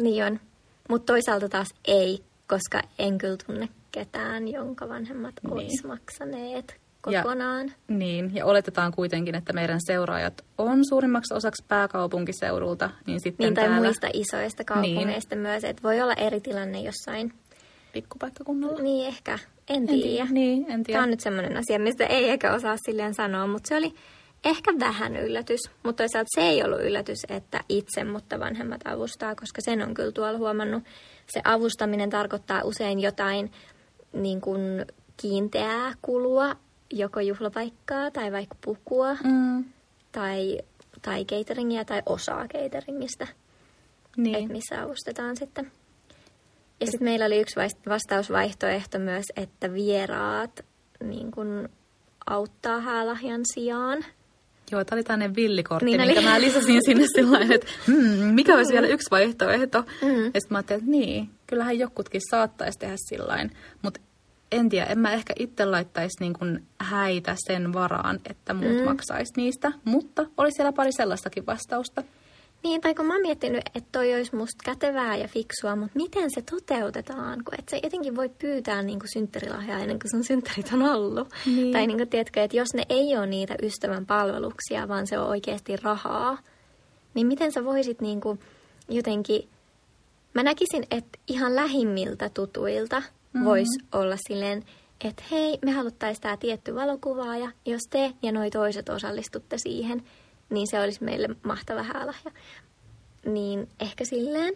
niin on. Mutta toisaalta taas ei, koska en kyllä tunne ketään, jonka vanhemmat niin. Niin. olisi maksaneet Ja- kokonaan. Niin, ja oletetaan kuitenkin, että meidän seuraajat on suurimmaksi osaksi pääkaupunkiseudulta, niin sitten Niin, tai täällä muista isoista kaupungeista niin. myös, että voi olla eri tilanne jossain. pikkupaikkakunnalla. Niin ehkä, en En tiedä. tiedä. Niin, en tiedä. Tämä on nyt semmoinen asia, mistä ei ehkä osaa silleen sanoa, mutta se oli ehkä vähän yllätys. Mutta toisaalta se ei ollut yllätys, että itse, mutta vanhemmat avustaa, koska sen on kyllä tuolla huomannut. Se avustaminen tarkoittaa usein jotain niin kuin kiinteää kulua, joko juhlapaikkaa tai vaikka pukua Mm, tai, tai cateringia tai osaa cateringista niin. että missä avustetaan sitten. Ja sitten meillä oli yksi vastausvaihtoehto myös, että vieraat niin kun auttaa häälahjan sijaan. Joo, tämä oli tämmöinen villikortti, Niin niin oli. minkä mä lisäsin sinne sillä että hmm, mikä olisi vielä yksi vaihtoehto. Mm. Ja sitten mä ajattelin, että niin, kyllähän jokutkin saattaisi tehdä sillä Mutta en tiedä, en mä ehkä itse laittaisi niin kuin häitä sen varaan, että muut Mm. maksaisi niistä. Mutta oli siellä pari sellaistakin vastausta. Niin, tai kun mä oon miettinyt, että toi olisi musta kätevää ja fiksua, mutta miten se toteutetaan? Kun et sä jotenkin voi pyytää niin kuin synttärilahjaa ennen kuin sun synttärit on ollut. Niin. Tai niin kuin, tiedätkö, että jos ne ei ole niitä ystävän palveluksia, vaan se on oikeasti rahaa, niin miten sä voisit niin kuin jotenkin... Mä näkisin, että ihan lähimmiltä tutuilta mm-hmm. voisi olla silleen, että hei, me haluttaisiin tämä tietty valokuvaaja. Jos te ja noi toiset osallistutte siihen, niin se olisi meille mahtava häälahja. Niin ehkä silleen.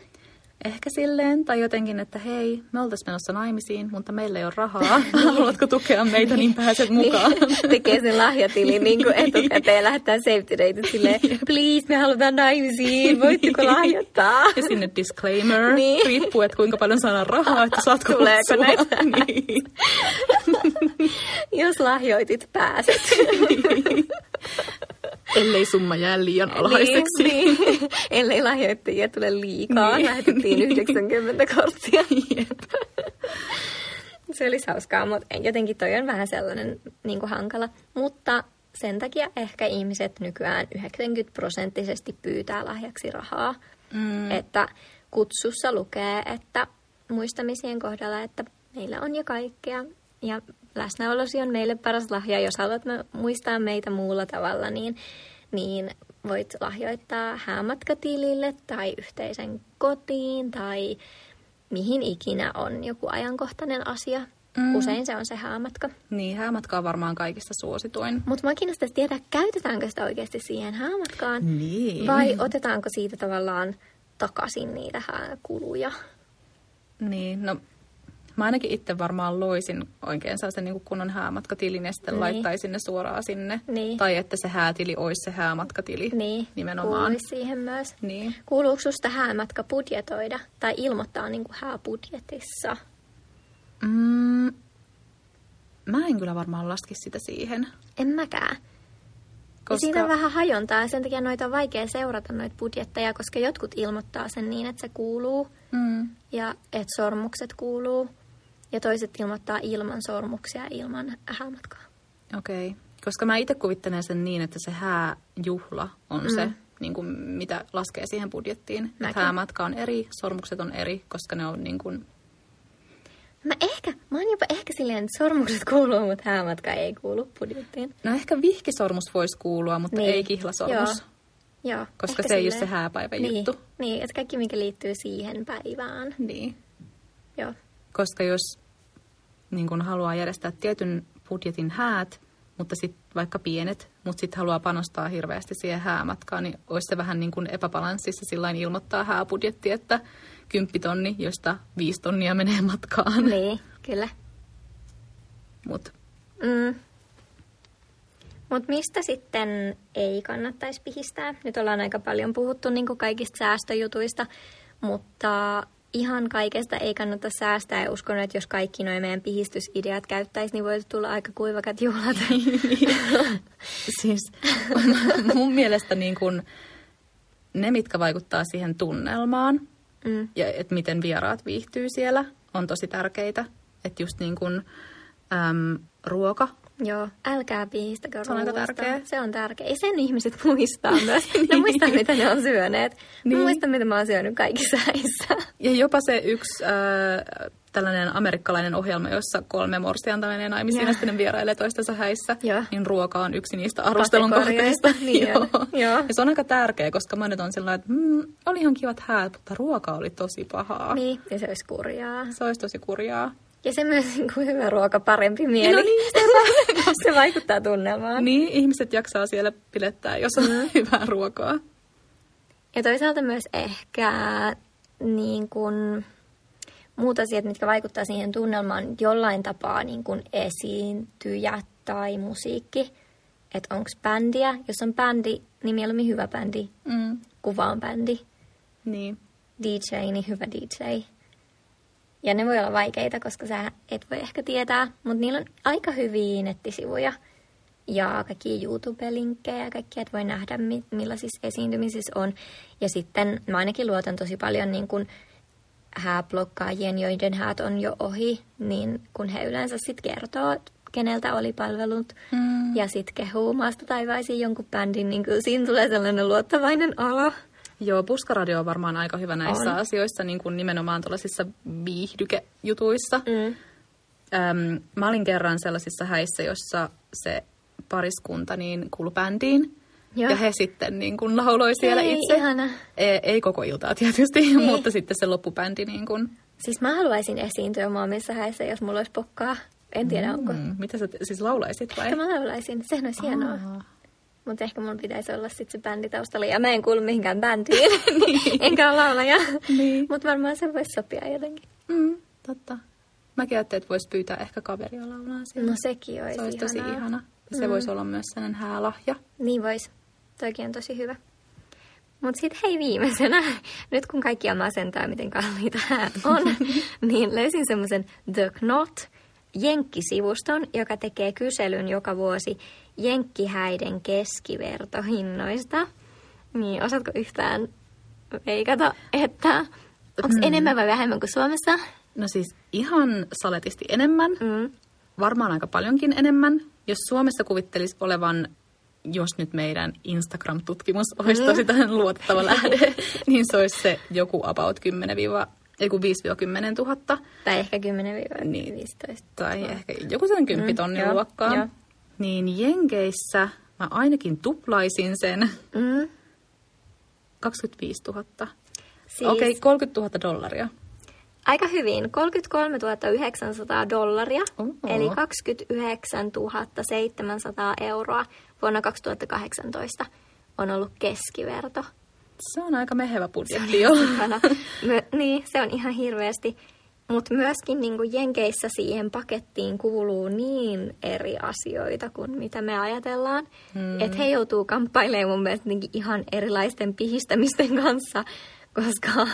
Ehkä silleen, tai jotenkin, että hei, me oltaisiin menossa naimisiin, mutta meillä ei ole rahaa. Haluatko tukea meitä, niin pääset mukaan. Niin, tekee sen lahjatilin niin kuin etukäteen ja lähettää safety date silleen, please, me halutaan naimisiin, voitteko lahjoittaa? Ja sinne disclaimer, Niin. riippuu, että kuinka paljon saadaan rahaa, että saatko Tuleeko näitä? Niin. Jos lahjoitit, pääset. Ellei summa jää liian alhaiseksi. Niin, niin. Ellei lahjoittajia tule liikaa. Niin. Lähetettiin 90 korttia. Jep. Se olisi hauskaa, mutta jotenkin toi on vähän sellainen niin kuin hankala. Mutta sen takia ehkä ihmiset nykyään 90 prosenttisesti pyytää lahjaksi rahaa. Mm. Että kutsussa lukee, että muistamisien kohdalla, että meillä on jo kaikkea. Ja läsnäolosi on meille paras lahja. Jos haluat muistaa meitä muulla tavalla, niin, niin voit lahjoittaa häämatkatilille tai yhteisen kotiin tai mihin ikinä on joku ajankohtainen asia. Mm. Usein se on se häämatka. Niin, häämatka on varmaan kaikista suosituin. Mutta mä kiinnostaisi tietää, käytetäänkö sitä oikeasti siihen häämatkaan? Niin. Vai otetaanko siitä tavallaan takaisin niitä hääkuluja? Niin, no Mä ainakin itse varmaan loisin oikein sellaisen niin kunnon häämatkatilin ja sitten niin. laittaisin ne suoraan sinne. Niin. Tai että se häätili olisi se häämatkatili niin. nimenomaan. Kuuluisi siihen myös. Niin. Kuuluuko susta häämatka budjetoida tai ilmoittaa niin kuin hääbudjetissa? Mm, mä en kyllä varmaan laski sitä siihen. En mäkään. Koska... Ja siitä on vähän hajontaa ja sen takia noita on vaikea seurata noita budjetteja, koska jotkut ilmoittaa sen niin, että se kuuluu mm. ja että sormukset kuuluu ja toiset ilmoittaa ilman sormuksia ilman häämatkaa. Okei, okay. koska mä itse kuvittelen sen niin, että se hääjuhla on mm. se, niin kuin, mitä laskee siihen budjettiin. Häämatka on eri, sormukset on eri, koska ne on niin kuin... Mä ehkä, mä oon jopa ehkä silleen, että sormukset kuuluu, mutta häämatka ei kuulu budjettiin. No ehkä vihkisormus voisi kuulua, mutta niin. ei kihlasormus. Joo. Joo, koska se silleen. ei ole se hääpäivän niin. juttu. Niin, että kaikki mikä liittyy siihen päivään. Niin. Joo. Koska jos niin kun haluaa järjestää tietyn budjetin häät, mutta sitten vaikka pienet, mutta sitten haluaa panostaa hirveästi siihen häämatkaan, niin olisi se vähän niin kuin epäbalanssissa sillä ilmoittaa hääbudjetti, että kymppitonni, josta viisi tonnia menee matkaan. Niin, kyllä. Mut. Mm. Mut mistä sitten ei kannattaisi pihistää? Nyt ollaan aika paljon puhuttu niin kaikista säästöjutuista, mutta ihan kaikesta ei kannata säästää ja uskon, että jos kaikki noin meidän pihistysideat käyttäisi, niin voisi tulla aika kuivakat juhlat. siis mun mielestä niin kun ne, mitkä vaikuttaa siihen tunnelmaan mm. ja että miten vieraat viihtyy siellä, on tosi tärkeitä. Että just niin kun, äm, ruoka Joo, älkää piistäkö Se on aika tärkeä. Se on tärkeä. Ja sen ihmiset muistaa myös. Ne niin. muistaa, mitä ne on syöneet. Niin. Mä muistan, mitä mä oon syönyt kaikissa häissä. Ja jopa se yksi äh, tällainen amerikkalainen ohjelma, jossa kolme morsianta menee naimisiin ja sitten vierailee toistensa häissä, ja. niin ruoka on yksi niistä arvostelun kohteista. Niin Joo. Joo. Ja se on aika tärkeä, koska monet on sillä että mm, oli ihan kivat häät, mutta ruoka oli tosi pahaa. Niin, ja se olisi kurjaa. Se olisi tosi kurjaa. Ja se myös niin kuin hyvä ruoka, parempi mieli. No niin, se, se vaikuttaa tunnelmaan. Niin, ihmiset jaksaa siellä pilettää, jos on mm. hyvää ruokaa. Ja toisaalta myös ehkä niin kuin, muut asiat, mitkä vaikuttaa siihen tunnelmaan jollain tapaa niin kuin esiintyjä tai musiikki. Että onko bändiä. Jos on bändi, niin mieluummin hyvä bändi. Mm. Kuva on bändi. Niin. DJ, niin hyvä DJ. Ja ne voi olla vaikeita, koska sä et voi ehkä tietää, mutta niillä on aika hyviä nettisivuja ja kaikki YouTube-linkkejä ja kaikki, että voi nähdä millaisissa esiintymisissä on. Ja sitten mä ainakin luotan tosi paljon niin kuin hääblokkaajien, joiden häät on jo ohi, niin kun he yleensä sitten kertoo, keneltä oli palvelut mm. ja sitten kehuu maasta taivaisiin jonkun bändin, niin kyllä siinä tulee sellainen luottavainen olo. Joo, puskaradio on varmaan aika hyvä näissä on. asioissa, niin kuin nimenomaan tuollaisissa viihdykejutuissa. Mm. Öm, mä olin kerran sellaisissa häissä, jossa se pariskunta niin kuului bändiin. Joo. Ja he sitten niin kuin lauloi siellä ei, itse. Ihana. Ei, ei koko iltaa tietysti, ei. mutta sitten se loppubändi. Niin kuin... Siis mä haluaisin esiintyä maailmissa häissä, jos mulla olisi pokkaa. En tiedä, mm, onko. Mitä sä siis laulaisit vai? Mä laulaisin. Sehän olisi hienoa. Mutta ehkä mun pitäisi olla sitten se bändi taustalla. Ja mä en kuulu mihinkään bändiin, niin. enkä ole laulaja. Niin. Mutta varmaan se voisi sopia jotenkin. Mm, totta. Mäkin ajattelin, että voisi pyytää ehkä kaveria laulaa siellä. No sekin olisi Se olisi tosi ihana. Se mm. voisi olla myös sellainen häälahja. Niin voisi. Toikin on tosi hyvä. Mutta sitten hei viimeisenä, nyt kun kaikki masentaa, miten kalliita on, niin löysin semmoisen The Knot jenkkisivuston, joka tekee kyselyn joka vuosi jenkkihäiden keskivertohinnoista. Niin, osaatko yhtään veikata, että onko mm. enemmän vai vähemmän kuin Suomessa? No siis ihan saletisti enemmän. Mm. Varmaan aika paljonkin enemmän. Jos Suomessa kuvittelisi olevan, jos nyt meidän Instagram-tutkimus olisi mm. tosi tähän luotettava lähde, niin se olisi se joku about 10 joku 5-10 000. Tai ehkä 10-15. Niin, tai ehkä joku sen 10 tonnin mm, luokkaa. Jo niin Jenkeissä mä ainakin tuplaisin sen. Mm. 25 000. Siis... Okei, okay, 30 000 dollaria. aika hyvin. 33 900 dollaria, Oho. eli 29 700 euroa vuonna 2018 on ollut keskiverto. Se on aika mehevä budjetti jo. Ihana. My, niin, se on ihan hirveästi. Mutta myöskin niin kuin Jenkeissä siihen pakettiin kuuluu niin eri asioita kuin mitä me ajatellaan. Mm. Että he joutuu kamppailemaan mun mielestä ihan erilaisten pihistämisten kanssa, koska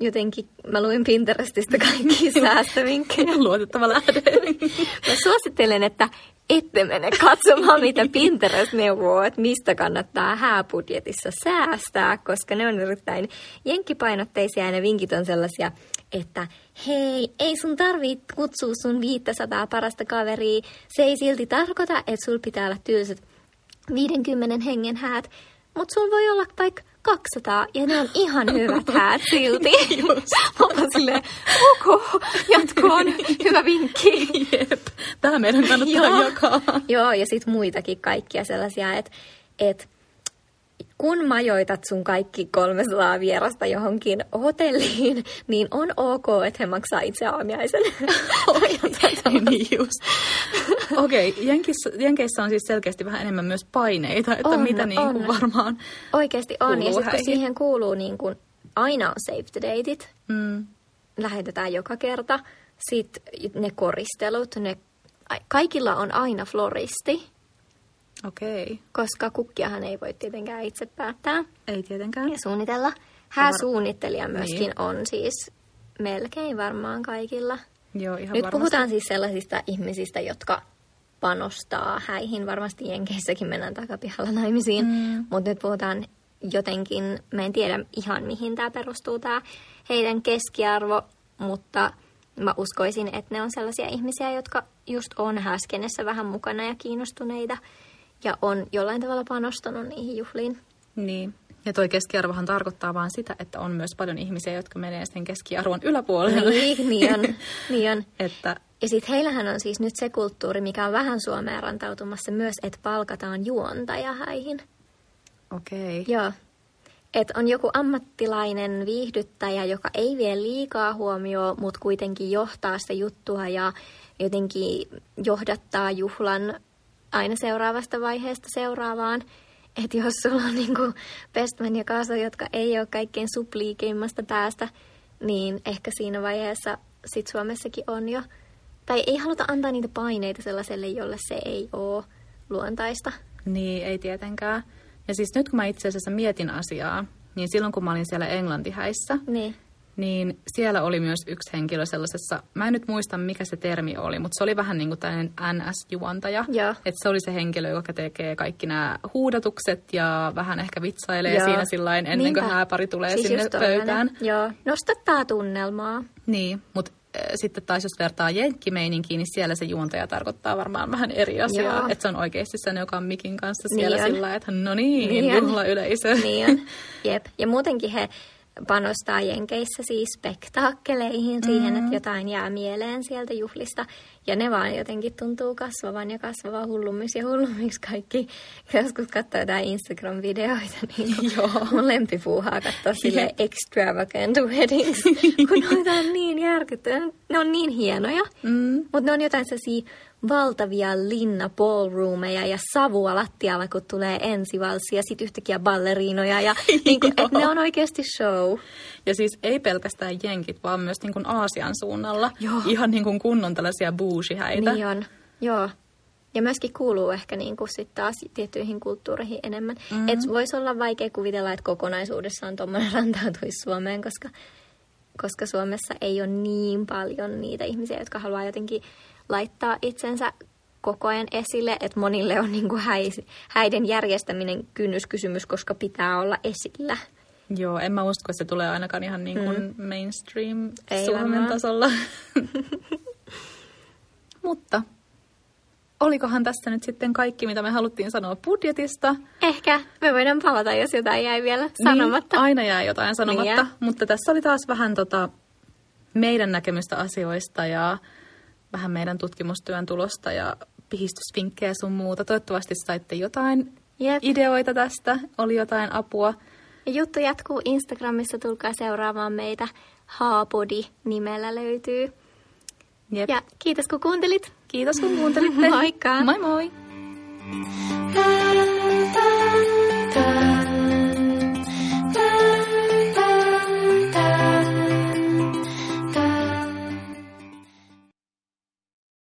jotenkin mä luin Pinterestistä kaikki säästövinkkejä. Luotettava lähde. Mä suosittelen, että ette mene katsomaan, mitä Pinterest neuvoo, että mistä kannattaa hääbudjetissa säästää, koska ne on erittäin jenkkipainotteisia ja ne vinkit on sellaisia, että hei, ei sun tarvii kutsua sun 500 parasta kaveria. Se ei silti tarkoita, että sul pitää olla tylsät 50 hengen häät, mutta sul voi olla vaikka 200 ja ne on ihan hyvät häät silti. Mä oon silleen, ok, jatkoon, hyvä vinkki. Jep. Tämä meidän kannattaa Joo. jakaa. Joo, ja sitten muitakin kaikkia sellaisia, että et, kun majoitat sun kaikki 300 vierasta johonkin hotelliin, niin on ok, että he maksaa itse aamiaisen. niin just. Okei, okay, Jenkissä, Jenkeissä on siis selkeästi vähän enemmän myös paineita, että On, mitä niin kuin varmaan... Oikeasti on, ja sitten kun siihen kuuluu niin kun, aina on save the dateit, Mm, lähetetään joka kerta. Sitten ne koristelut, ne, ai- kaikilla on aina floristi, Okei, okay. koska kukkiahan ei voi tietenkään itse päättää. ei tietenkään. ja suunnitella. Hääsuunnittelija myöskin Niin. on siis melkein varmaan kaikilla. Joo, ihan Nyt varmasti. puhutaan siis sellaisista ihmisistä, jotka panostaa häihin. Varmasti Jenkeissäkin mennään takapihalla naimisiin, mm. mutta nyt puhutaan jotenkin, mä en tiedä ihan mihin tämä perustuu tämä heidän keskiarvo, mutta mä uskoisin, että ne on sellaisia ihmisiä, jotka just on häskenessä vähän mukana ja kiinnostuneita ja on jollain tavalla panostanut niihin juhliin. Niin. Ja toi keskiarvohan tarkoittaa vaan sitä, että on myös paljon ihmisiä, jotka menee sen keskiarvon yläpuolelle. Niin, niin on. Niin on. että Ja sitten heillähän on siis nyt se kulttuuri, mikä on vähän Suomeen rantautumassa myös, että palkataan juontaja häihin. okei. Okay. Joo. Että on joku ammattilainen viihdyttäjä, joka ei vie liikaa huomioon, mutta kuitenkin johtaa sitä juttua ja jotenkin johdattaa juhlan aina seuraavasta vaiheesta seuraavaan. Että jos sulla on niinku bestman ja kaasa, jotka ei ole kaikkein supliikeimmasta päästä, niin ehkä siinä vaiheessa sit Suomessakin on jo. Tai ei haluta antaa niitä paineita sellaiselle, jolle se ei ole luontaista. Niin, ei tietenkään. Ja siis nyt kun mä itse asiassa mietin asiaa, niin silloin kun mä olin siellä Englantihäissä, Niin. Niin siellä oli myös yksi henkilö sellaisessa, mä en nyt muista mikä se termi oli, mutta se oli vähän niin kuin tällainen NS-juontaja. Että se oli se henkilö, joka tekee kaikki nämä huudatukset ja vähän ehkä vitsailee Joo. siinä sillain ennen kuin Niinpä. hääpari tulee Siis sinne pöytään. Joo, nostattaa tunnelmaa. Niin, mutta sitten taas jos vertaa jenkkimeininkiin, niin siellä se juontaja tarkoittaa varmaan vähän eri asiaa. Että se on oikeasti sen, joka on mikin kanssa siellä Niin sillä että no niin, Niin on. juhlayleisö. Niin on. Jep. Ja muutenkin he panostaa Jenkeissä siis spektaakkeleihin siihen, että jotain jää mieleen sieltä juhlista. Ja ne vaan jotenkin tuntuu kasvavan ja kasvavan hullummiksi ja hullummiksi kaikki. Joskus katsoo jotain Instagram-videoita, niin Joo. mun lempipuuhaa katsoa sille extravagant weddings, kun noita on niin järkyttäviä. Ne on niin hienoja, Mm. mutta ne on jotain sellaisia valtavia linna ballroomeja ja savua lattialla, kun tulee ensivalssi ja sitten yhtäkkiä balleriinoja. Ja niinku, et ne on oikeasti show. Ja siis ei pelkästään jenkit, vaan myös niin kuin Aasian suunnalla. Joo. Ihan niin kuin kunnon tällaisia bougie-häitä. Niin on, joo. Ja myöskin kuuluu ehkä niin kuin sit taas tiettyihin kulttuureihin enemmän. Mm-hmm. Et voisi olla vaikea kuvitella, että kokonaisuudessaan tuommoinen rantautuisi Suomeen, koska, koska Suomessa ei ole niin paljon niitä ihmisiä, jotka haluaa jotenkin laittaa itsensä koko ajan esille, että monille on niin kuin häi, häiden järjestäminen kynnyskysymys, koska pitää olla esillä. Joo, en mä usko, että se tulee ainakaan ihan niin kuin mm. mainstream Ei Suomen varmaan. tasolla. Mutta olikohan tässä nyt sitten kaikki, mitä me haluttiin sanoa budjetista? Ehkä me voidaan palata, jos jotain jäi vielä sanomatta. Niin, aina jää jotain sanomatta, Niin jää. mutta tässä oli taas vähän tota meidän näkemystä asioista ja vähän meidän tutkimustyön tulosta ja pihistysvinkkejä sun muuta. Toivottavasti saitte jotain Jep. ideoita tästä, oli jotain apua. Ja juttu jatkuu Instagramissa, tulkaa seuraamaan meitä. Haapodi nimellä löytyy. Jep. Ja kiitos kun kuuntelit. Kiitos kun kuuntelitte. Moikka! Moi moi! da, da.